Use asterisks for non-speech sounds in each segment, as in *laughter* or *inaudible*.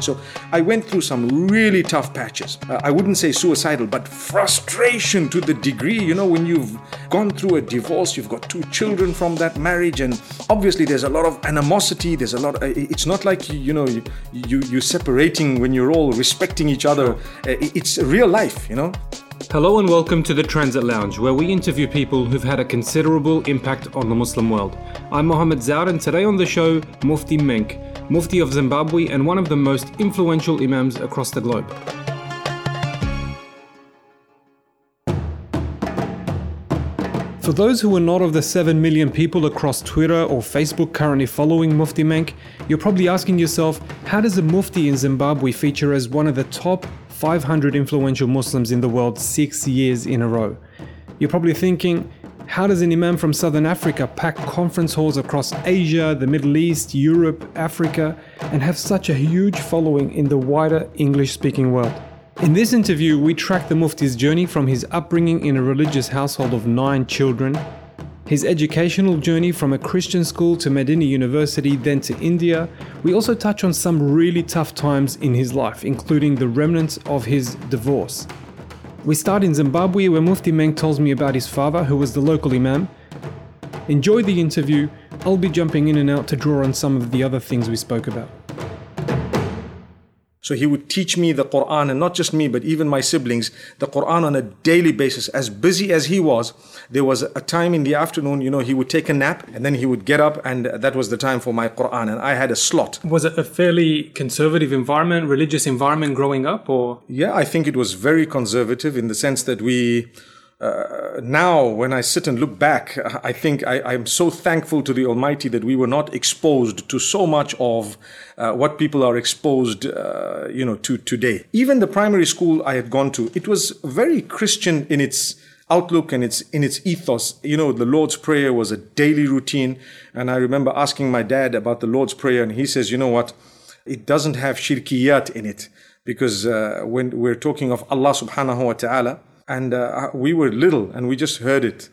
So I went through some really tough patches. Uh, I wouldn't say suicidal, but frustration to the degree, you know, when you've gone through a divorce, you've got two children from that marriage, and obviously there's a lot of animosity. There's a lot. Of, it's not like you know you you you separating when you're all respecting each other. Uh, it's real life, you know. Hello and welcome to the Transit Lounge, where we interview people who've had a considerable impact on the Muslim world. I'm Mohammed Zaud, and today on the show, Mufti Menk, Mufti of Zimbabwe and one of the most influential Imams across the globe. For those who are not of the 7 million people across Twitter or Facebook currently following Mufti Menk, you're probably asking yourself, how does a Mufti in Zimbabwe feature as one of the top 500 influential Muslims in the world six years in a row. You're probably thinking, how does an Imam from Southern Africa pack conference halls across Asia, the Middle East, Europe, Africa, and have such a huge following in the wider English speaking world? In this interview, we track the Mufti's journey from his upbringing in a religious household of nine children his educational journey from a Christian school to Medina University, then to India. We also touch on some really tough times in his life, including the remnants of his divorce. We start in Zimbabwe, where Mufti Menk tells me about his father, who was the local imam. Enjoy the interview. I'll be jumping in and out to draw on some of the other things we spoke about. So he would teach me the Quran, and not just me, but even my siblings, the Quran on a daily basis. As busy as he was, there was a time in the afternoon, you know, he would take a nap and then he would get up, and that was the time for my Quran. And I had a slot. Was it a fairly conservative environment, religious environment growing up, or? Yeah, I think it was very conservative in the sense that we uh, now when I sit and look back, I think I, am so thankful to the Almighty that we were not exposed to so much of uh, what people are exposed, uh, you know, to today. Even the primary school I had gone to, it was very Christian in its outlook and its in its ethos. You know, the Lord's Prayer was a daily routine, and I remember asking my dad about the Lord's Prayer, and he says, "You know what? It doesn't have shirkiyat in it." Because uh, when we're talking of Allah subhanahu wa ta'ala, and uh, we were little and we just heard it.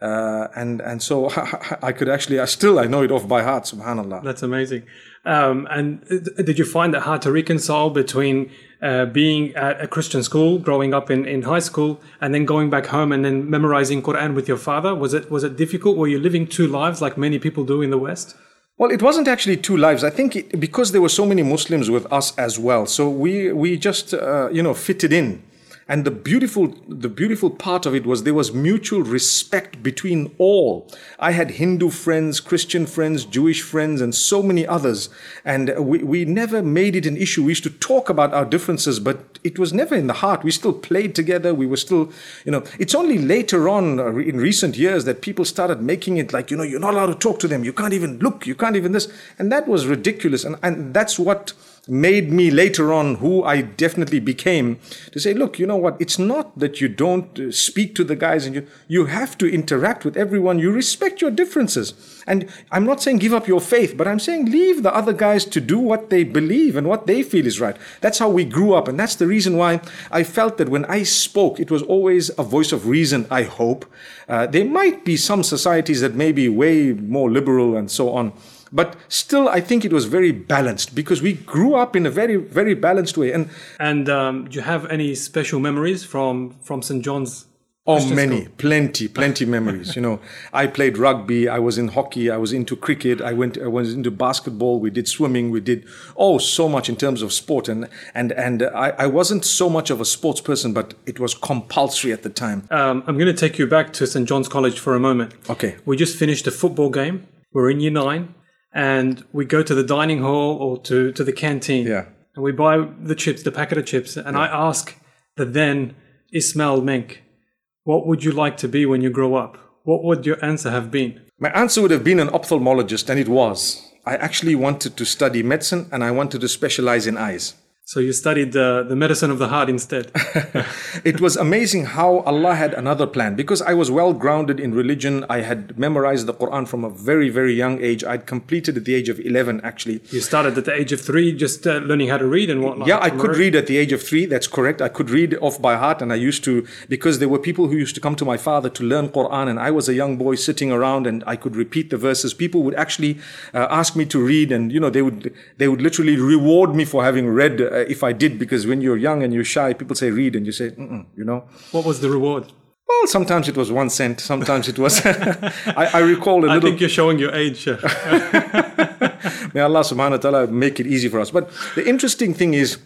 Uh, and and so *laughs* I could actually I still I know it off by heart subhanallah. That's amazing. Um, and did you find it hard to reconcile between uh, being at a Christian school growing up in, in high school and then going back home and then memorizing Quran with your father? Was it was it difficult? Were you living two lives like many people do in the West? Well, it wasn't actually two lives. I think it, because there were so many Muslims with us as well, so we we just uh, you know fitted in and the beautiful, the beautiful part of it was there was mutual respect between all. I had Hindu friends, Christian friends, Jewish friends, and so many others. And we, we never made it an issue. We used to talk about our differences, but it was never in the heart. We still played together. We were still, you know, it's only later on uh, in recent years that people started making it like, you know, you're not allowed to talk to them. You can't even look. You can't even this. And that was ridiculous. And, and that's what, made me later on who I definitely became to say, look, you know what? It's not that you don't uh, speak to the guys and you, you have to interact with everyone. You respect your differences. And I'm not saying give up your faith, but I'm saying leave the other guys to do what they believe and what they feel is right. That's how we grew up. And that's the reason why I felt that when I spoke, it was always a voice of reason, I hope. Uh, there might be some societies that may be way more liberal and so on. But still, I think it was very balanced because we grew up in a very, very balanced way. And and um, do you have any special memories from from St John's? Oh, Christian many, school? plenty, plenty memories. You know, I played rugby. I was in hockey. I was into cricket. I went. I was into basketball. We did swimming. We did oh so much in terms of sport. And and and I, I wasn't so much of a sports person, but it was compulsory at the time. Um, I'm going to take you back to St John's College for a moment. Okay. We just finished a football game. We're in year nine and we go to the dining hall or to, to the canteen. Yeah. And we buy the chips, the packet of chips. And yeah. I ask the then Ismail Menk, what would you like to be when you grow up? What would your answer have been? My answer would have been an ophthalmologist, and it was. I actually wanted to study medicine and I wanted to specialize in eyes. So you studied uh, the medicine of the heart instead. *laughs* it was amazing how Allah had another plan because I was well grounded in religion. I had memorized the Quran from a very, very young age. I'd completed at the age of 11, actually. You started at the age of three, just uh, learning how to read and whatnot. Yeah, I could read at the age of three. That's correct. I could read off by heart, and I used to because there were people who used to come to my father to learn Quran, and I was a young boy sitting around, and I could repeat the verses. People would actually uh, ask me to read, and you know they would they would literally reward me for having read uh, Uh, if I did, because when you're young and you're shy, people say read, and you say, you know. What was the reward? Well, sometimes it was one cent, sometimes it was. *laughs* I, I, recall a little. I think you're showing your age. *laughs* May Allah subhanahu wa ta'ala make it easy for us. But the interesting thing is,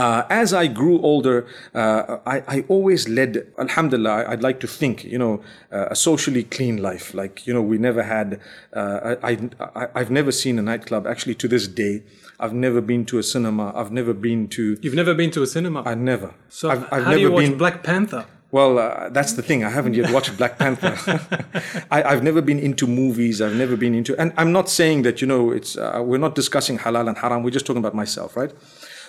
uh, as I grew older, uh, I, I, always led, alhamdulillah, I'd like to think, you know, uh, a socially clean life. Like, you know, we never had, uh, I, I, have never seen a nightclub, actually to this day. I've never been to a cinema. I've never been to. You've never been to a cinema? I never. So, I've, I've how never do you watch been, Black Panther? Well, uh, that's the thing. I haven't yet watched Black Panther. *laughs* *laughs* I, have never been into movies. I've never been into, and I'm not saying that you know it's. Uh, we're not discussing halal and haram. We're just talking about myself, right?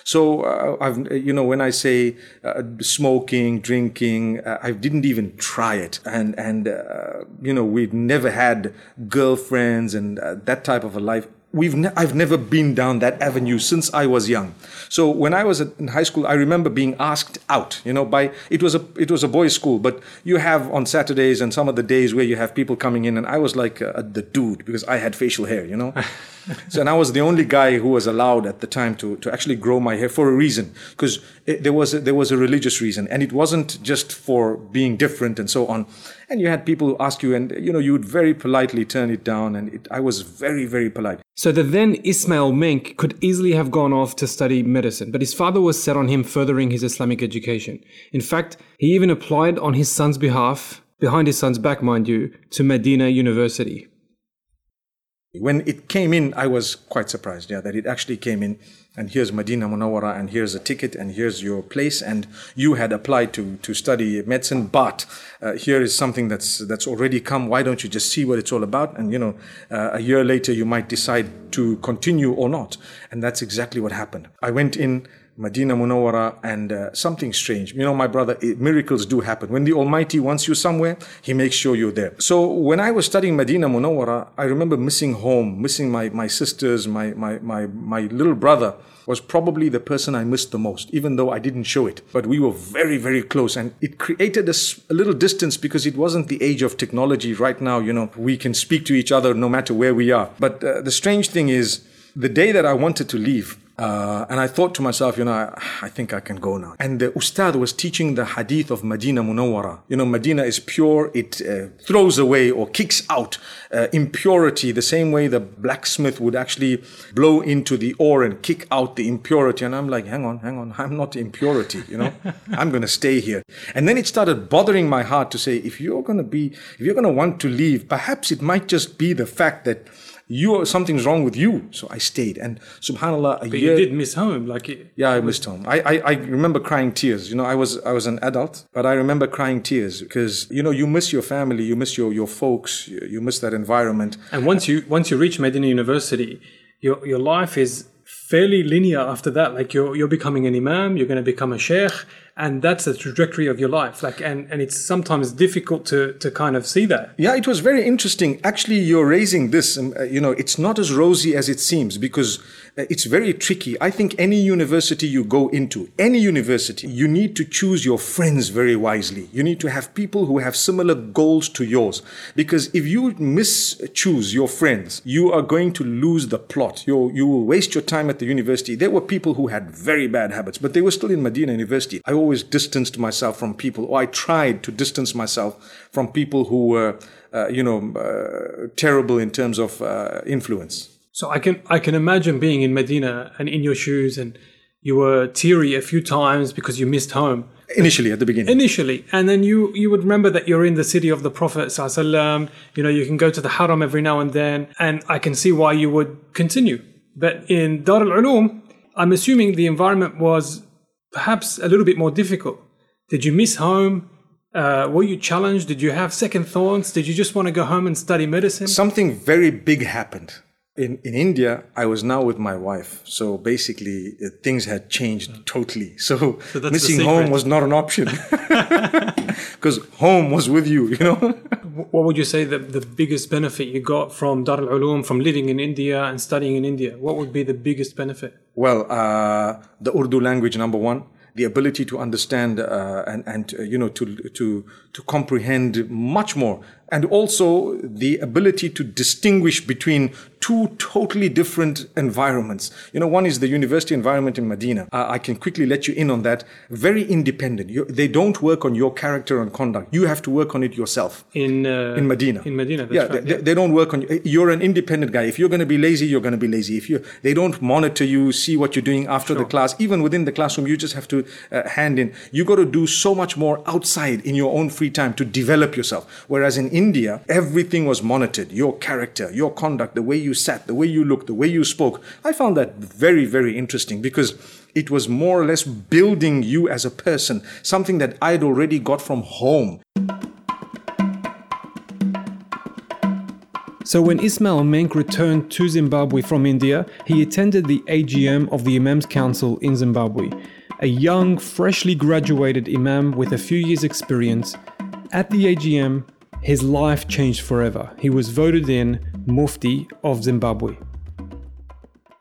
So uh, I've, you know, when I say uh, smoking, drinking, uh, I didn't even try it, and and uh, you know, we've never had girlfriends and uh, that type of a life we've ne- I've never been down that avenue since I was young. So when I was in high school, I remember being asked out. You know, by it was a it was a boys' school, but you have on Saturdays and some of the days where you have people coming in, and I was like uh, the dude because I had facial hair. You know, *laughs* so and I was the only guy who was allowed at the time to to actually grow my hair for a reason because there was a, there was a religious reason, and it wasn't just for being different and so on. And you had people who ask you, and you know, you would very politely turn it down, and it, I was very very polite. So the then Ismail Menk could easily have gone off to study medicine, but his father was set on him furthering his Islamic education. In fact, he even applied on his son's behalf, behind his son's back, mind you, to Medina University. When it came in, I was quite surprised, yeah, that it actually came in and here's Medina Munawara and here's a ticket and here's your place and you had applied to, to study medicine, but uh, here is something that's, that's already come. Why don't you just see what it's all about? And, you know, uh, a year later you might decide to continue or not. And that's exactly what happened. I went in Medina Munawara, and uh, something strange. You know, my brother, it, miracles do happen. When the Almighty wants you somewhere, He makes sure you're there. So when I was studying Medina Munawara, I remember missing home, missing my, my sisters, my, my, my, my little brother was probably the person I missed the most, even though I didn't show it. But we were very, very close, and it created a, a little distance because it wasn't the age of technology. Right now, you know, we can speak to each other no matter where we are. But uh, the strange thing is, the day that I wanted to leave, uh, and I thought to myself, you know, I, think I can go now. And the Ustad was teaching the hadith of Medina Munawwara. You know, Medina is pure. It uh, throws away or kicks out uh, impurity the same way the blacksmith would actually blow into the ore and kick out the impurity. And I'm like, hang on, hang on. *laughs* I'm not impurity, you know. *laughs* I'm going to stay here. And then it started bothering my heart to say, if you're going to be, if you're going to want to leave, perhaps it might just be the fact that you something's wrong with you. So I stayed, and Subhanallah, a but year, you did miss home, like it, yeah, I missed home. I, I I remember crying tears. You know, I was I was an adult, but I remember crying tears because you know you miss your family, you miss your your folks, you, you miss that environment. And once you once you reach Medina University, your your life is fairly linear after that. Like you're you're becoming an imam, you're going to become a sheikh, and that's the trajectory of your life like and and it's sometimes difficult to to kind of see that. Yeah it was very interesting. Actually you're raising this um, uh, you know it's not as rosy as it seems because it's very tricky. I think any university you go into any university you need to choose your friends very wisely. You need to have people who have similar goals to yours. Because if you mischoose your friends you are going to lose the plot. You you will waste your time at the university. There were people who had very bad habits but they were still in medina university. I always distanced myself from people, or I tried to distance myself from people who were, uh, you know, uh, terrible in terms of uh, influence. So I can I can imagine being in Medina and in your shoes, and you were teary a few times because you missed home. Initially, at the beginning. Initially, and then you you would remember that you're in the city of the Prophet Sallallahu You know, you can go to the Haram every now and then, and I can see why you would continue. But in Dar al Ulum, I'm assuming the environment was perhaps a little bit more difficult? Did you miss home? Uh, were you challenged? Did you have second thoughts? Did you just want to go home and study medicine? Something very big happened. In, in India, I was now with my wife. So basically, uh, things had changed totally. *laughs* So, So missing home was not an option *laughs* because home was with you, you know? What would you say the, the biggest benefit you got from Dar al Ulum, from living in India and studying in India? What would be the biggest benefit? Well, uh, the Urdu language, number one, the ability to understand uh, and, and uh, you know, to, to, to comprehend much more. And also the ability to distinguish between two totally different environments. You know, one is the university environment in Medina. Uh, I can quickly let you in on that. Very independent. You, they don't work on your character and conduct. You have to work on it yourself. In uh, In Medina. In Medina, that's yeah, right. they, they don't work on you. You're an independent guy. If you're going to be lazy, you're going to be lazy. If you, they don't monitor you, see what you're doing after the class. Even within the classroom, you just have to uh, hand in. You got to do so much more outside in your own free time to develop yourself. Whereas in India, everything was monitored. Your character, your conduct, the way you sat, the way you looked, the way you spoke. I found that very, very interesting because it was more or less building you as a person, something that I'd already got from home. So when Ismail Menk returned to Zimbabwe from India, he attended the AGM of the Imams Council in Zimbabwe. A young, freshly graduated imam with a few years' experience. At the AGM, his life changed forever. He was voted in Mufti of Zimbabwe.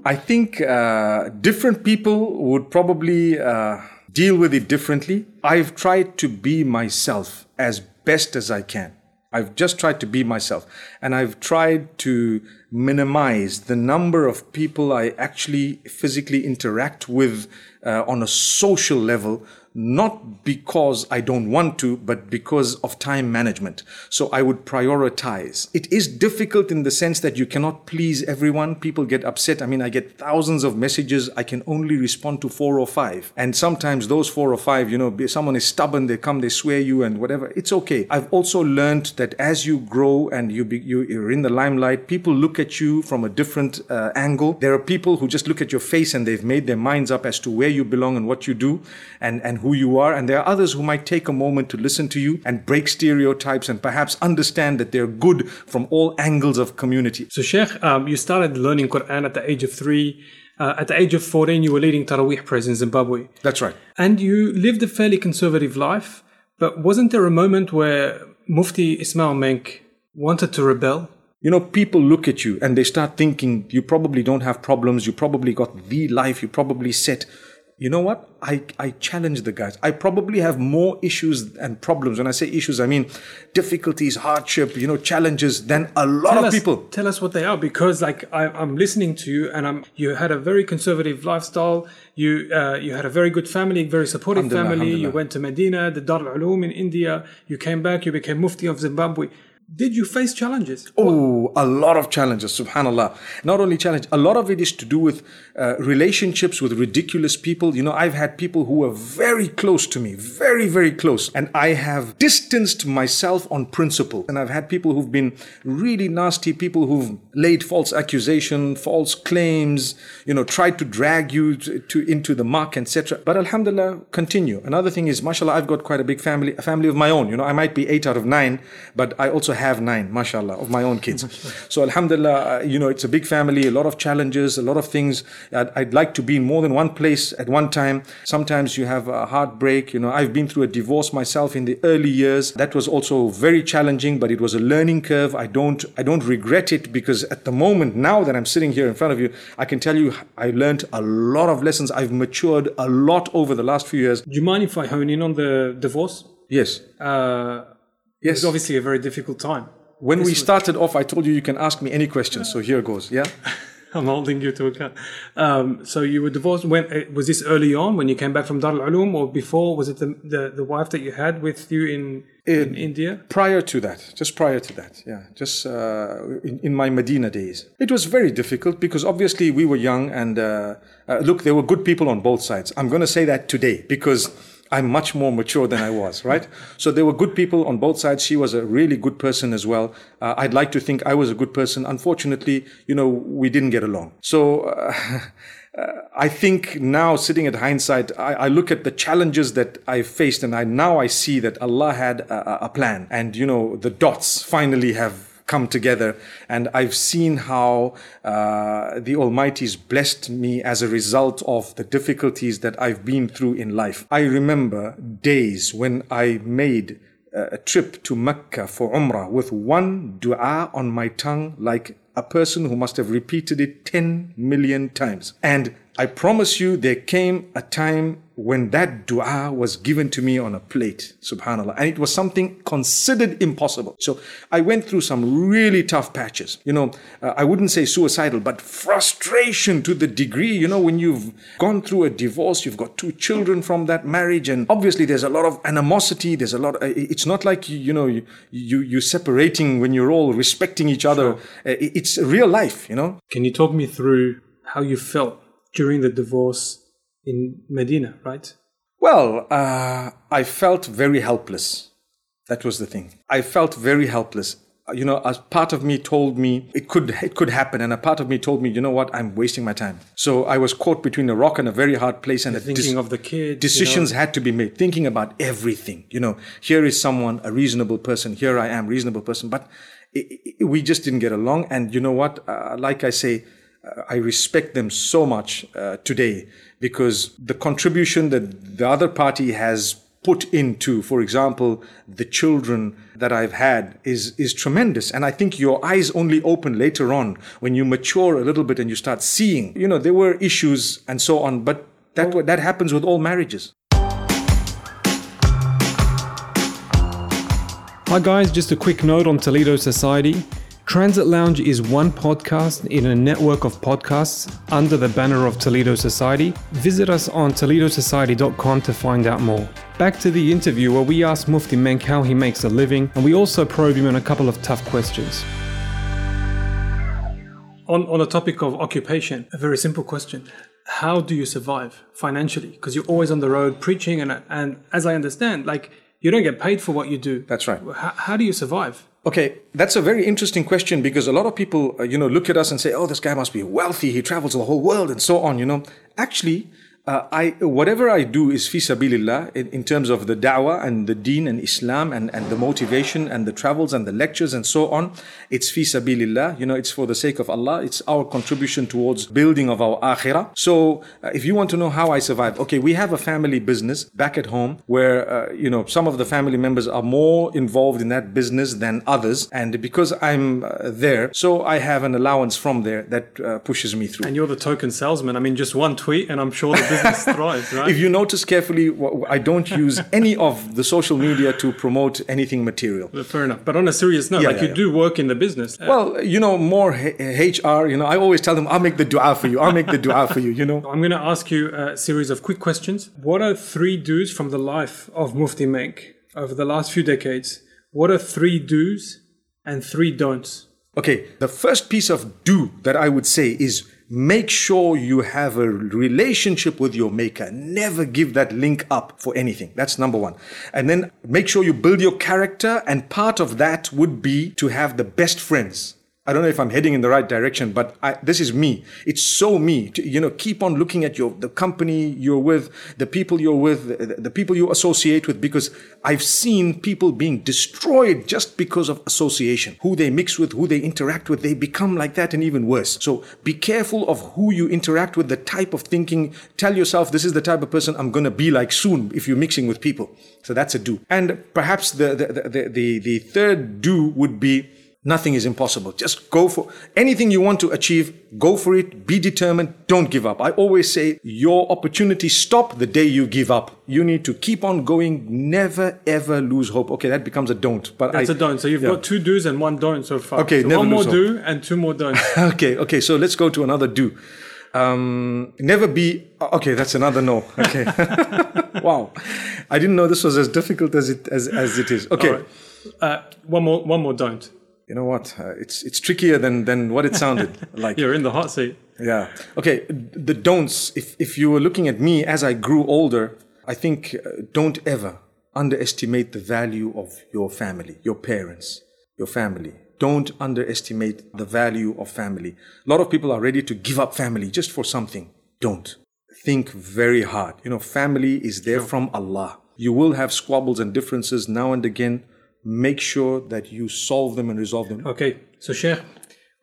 I think uh, different people would probably uh, deal with it differently. I've tried to be myself as best as I can. I've just tried to be myself. And I've tried to minimize the number of people I actually physically interact with uh, on a social level, not because I don't want to, but because of time management. So I would prioritize. It is difficult in the sense that you cannot please everyone. People get upset. I mean, I get thousands of messages. I can only respond to four or five. And sometimes those four or five, you know, someone is stubborn, they come, they swear you and whatever. It's okay. I've also learned that as you grow and you be, you, you're in the limelight, people look at you from a different uh, angle. There are people who just look at your face and they've made their minds up as to where you belong and what you do and, and who you are. And there are others who might take a moment to listen to you and break stereotypes and perhaps understand that they're good from all angles of community. So, Sheikh, um, you started learning Quran at the age of three. Uh, at the age of 14, you were leading Taraweeh prayers in Zimbabwe. That's right. And you lived a fairly conservative life, but wasn't there a moment where Mufti Ismail Menk wanted to rebel? You know, people look at you and they start thinking you probably don't have problems, you probably got the life, you probably set. You know what? I, I challenge the guys. I probably have more issues and problems. When I say issues, I mean difficulties, hardship, you know, challenges than a lot Tell of us, people. Tell us what they are, because like I, I'm listening to you, and I'm you had a very conservative lifestyle. You uh, you had a very good family, very supportive family. You went to Medina, the Dar al Ulum in India. You came back. You became Mufti of Zimbabwe. Did you face challenges? Oh, a lot of challenges, subhanAllah. Not only challenge, a lot of it is to do with uh, relationships with ridiculous people. You know, I've had people who were very close to me, very, very close. And I have distanced myself on principle. And I've had people who've been really nasty, people who've laid false accusation, false claims, you know, tried to drag you to, to into the muck, etc. But alhamdulillah, continue. Another thing is, mashallah, I've got quite a big family, a family of my own. You know, I might be eight out of nine, but I also have nine, mashallah, of my own kids. so alhamdulillah, uh, you know, it's a big family, a lot of challenges, a lot of things. I'd, I'd like to be in more than one place at one time. Sometimes you have a heartbreak. You know, I've been through a divorce myself in the early years. That was also very challenging, but it was a learning curve. I don't, I don't regret it because at the moment, now that I'm sitting here in front of you, I can tell you I learned a lot of lessons. I've matured a lot over the last few years. Do you mind if I hone in on the divorce? Yes. Uh, Yes. was obviously a very difficult time. When we This was- started off, I told you you can ask me any questions. So here goes. Yeah. *laughs* I'm holding you to account. Um, so you were divorced. When uh, was this early on when you came back from Dar al Ulum, or before? Was it the, the, the wife that you had with you in in India? Prior to that, just prior to that, yeah, just uh, in, in my Medina days, it was very difficult because obviously we were young and uh, uh, look, there were good people on both sides. I'm going to say that today because I'm much more mature than I was, right? So there were good people on both sides. She was a really good person as well. Uh, I'd like to think I was a good person. Unfortunately, you know, we didn't get along. So. Uh, *laughs* I think now, sitting at hindsight, I, I look at the challenges that I faced, and I now I see that Allah had a- a plan, and you know the dots finally have come together. And I've seen how uh, the Almighty's blessed me as a result of the difficulties that I've been through in life. I remember days when I made a trip to Mecca for Umrah with one dua on my tongue, like a person who must have repeated it 10 million times. And I promise you, there came a time when that dua was given to me on a plate, subhanAllah. And it was something considered impossible. So I went through some really tough patches. You know, uh, I wouldn't say suicidal, but frustration to the degree, you know, when you've gone through a divorce, you've got two children from that marriage, and obviously there's a lot of animosity. There's a lot, of, uh, it's not like, you, you know, you, you, you're separating when you're all respecting each other. Sure. Uh, it's real life, you know. Can you talk me through how you felt during the divorce in Medina, right? Well, uh, I felt very helpless. That was the thing. I felt very helpless. You know, a part of me told me it could it could happen, and a part of me told me, you know what, I'm wasting my time. So I was caught between a rock and a very hard place, and thinking dis- of the kid. Decisions you know? had to be made, thinking about everything. You know, here is someone, a reasonable person. Here I am, reasonable person, but it, it, we just didn't get along. And you know what? Uh, like I say, I respect them so much uh, today because the contribution that the other party has put into, for example, the children that I've had is, is tremendous. And I think your eyes only open later on when you mature a little bit and you start seeing, you know, there were issues and so on, but that, that happens with all marriages. Hi guys, just a quick note on Toledo Society. Transit Lounge is one podcast in a network of podcasts under the banner of Toledo Society. Visit us on toledosociety.com to find out more. Back to the interview where we ask Mufti Menk how he makes a living and we also probe him on a couple of tough questions. On, on the topic of occupation, a very simple question. How do you survive financially? Because you're always on the road preaching, and, and as I understand, like you don't get paid for what you do. That's right. How, how do you survive? Okay, that's a very interesting question because a lot of people, uh, you know, look at us and say, "Oh, this guy must be wealthy. He travels the whole world and so on." You know, actually, uh, I whatever I do is fi sabilillah in, in, terms of the da'wah and the deen and Islam and, and the motivation and the travels and the lectures and so on. It's fi sabilillah. You know, it's for the sake of Allah. It's our contribution towards building of our akhirah. So, uh, if you want to know how I survive, okay, we have a family business back at home where uh, you know some of the family members are more involved in that business than others, and because I'm uh, there, so I have an allowance from there that uh, pushes me through. And you're the token salesman. I mean, just one tweet, and I'm sure. *laughs* Right? If you notice carefully, I don't use any of the social media to promote anything material. Fair enough. But on a serious note, yeah, like yeah, you yeah. do work in the business. Uh, well, you know, more HR, you know, I always tell them, I'll make the dua for you. I'll make the dua for you, you know. I'm going to ask you a series of quick questions. What are three do's from the life of Mufti Menk over the last few decades? What are three do's and three don'ts? Okay, the first piece of do that I would say is make sure you have a relationship with your maker. Never give that link up for anything. That's number one. And then make sure you build your character. And part of that would be to have the best friends I don't know if I'm heading in the right direction, but I, this is me. It's so me. To, you know, keep on looking at your the company you're with, the people you're with, the, the, people you associate with, because I've seen people being destroyed just because of association. Who they mix with, who they interact with, they become like that and even worse. So be careful of who you interact with, the type of thinking. Tell yourself this is the type of person I'm going to be like soon if you're mixing with people. So that's a do. And perhaps the the the, the, the third do would be Nothing is impossible. Just go for anything you want to achieve. Go for it. Be determined. Don't give up. I always say your opportunities stop the day you give up. You need to keep on going. Never ever lose hope. Okay, that becomes a don't. But that's I, a don't. So you've yeah. got two do's and one don't so far. Okay, so never one more hope. do and two more don'ts. *laughs* okay, okay. So let's go to another do. Um, never be okay. That's another no. Okay. *laughs* wow, I didn't know this was as difficult as it as, as it is. Okay. Right. Uh, one more one more don't you know what? Uh, it's it's trickier than than what it sounded *laughs* like. You're in the hot seat. Yeah. Okay. The don'ts. If if you were looking at me as I grew older, I think uh, don't ever underestimate the value of your family, your parents, your family. Don't underestimate the value of family. A lot of people are ready to give up family just for something. Don't. Think very hard. You know, family is there from Allah. You will have squabbles and differences now and again make sure that you solve them and resolve them. Okay, So, Sheikh,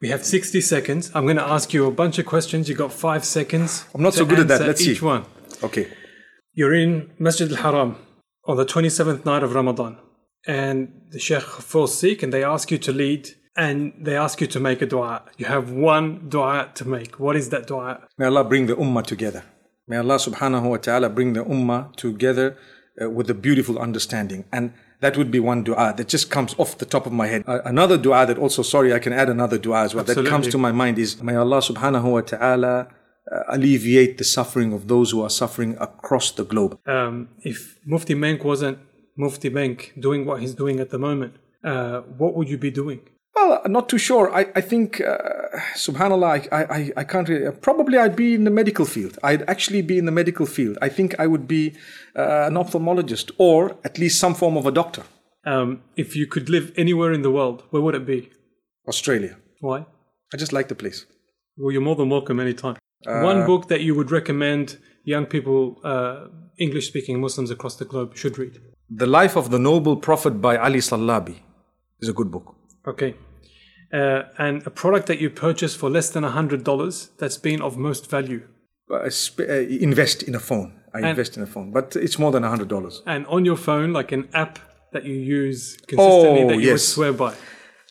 we have 60 seconds. I'm going to ask you a bunch of questions. You got five seconds. I'm not so good at that. Let's each see. one. Okay. You're in Masjid al Haram on the 27th night of Ramadan, and the Sheikh falls sick, and they ask you to lead, and they ask you to make a dua. You have one dua to make. What is that dua? May Allah bring the ummah together. May Allah subhanahu wa ta'ala bring the ummah together uh, with a beautiful understanding. And that would be one dua that just comes off the top of my head. Uh, another dua that also, sorry, I can add another dua as well, that comes to my mind is May Allah subhanahu wa ta'ala uh, alleviate the suffering of those who are suffering across the globe. Um, if Mufti Menk wasn't Mufti Menk doing what he's doing at the moment, uh, what would you be doing? Well, I'm not too sure. I, I think, uh, subhanAllah, I, I, I can't really. Probably I'd be in the medical field. I'd actually be in the medical field. I think I would be uh, an ophthalmologist or at least some form of a doctor. Um, if you could live anywhere in the world, where would it be? Australia. Why? I just like the place. Well, you're more than welcome anytime. One book that you would recommend young people, uh, English speaking Muslims across the globe, should read. The Life of the Noble Prophet by Ali Sallabi is a good book. Okay. Uh, and a product that you purchase for less than $100 that's been of most value. Uh, sp- uh, invest in a phone. I invest in a phone, but it's more than $100. And on your phone, like an app that you use consistently Oh, that you would swear by.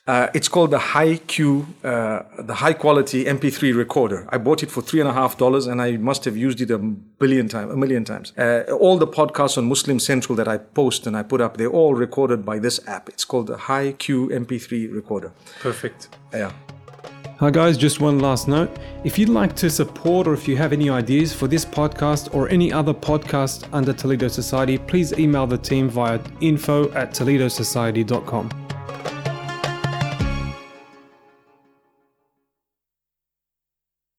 Uh, it's called the Hi-Q, uh, the high quality MP3 recorder. I bought it for three and a half dollars, and I must have used it a billion times, a million times. Uh, all the podcasts on Muslim Central that I post and I put up, they're all recorded by this app. It's called the Hi-Q MP3 recorder. Perfect. Yeah. Hi, guys, just one last note. If you'd like to support or if you have any ideas for this podcast or any other podcast under Toledo Society, please email the team via info at toledosociety.com.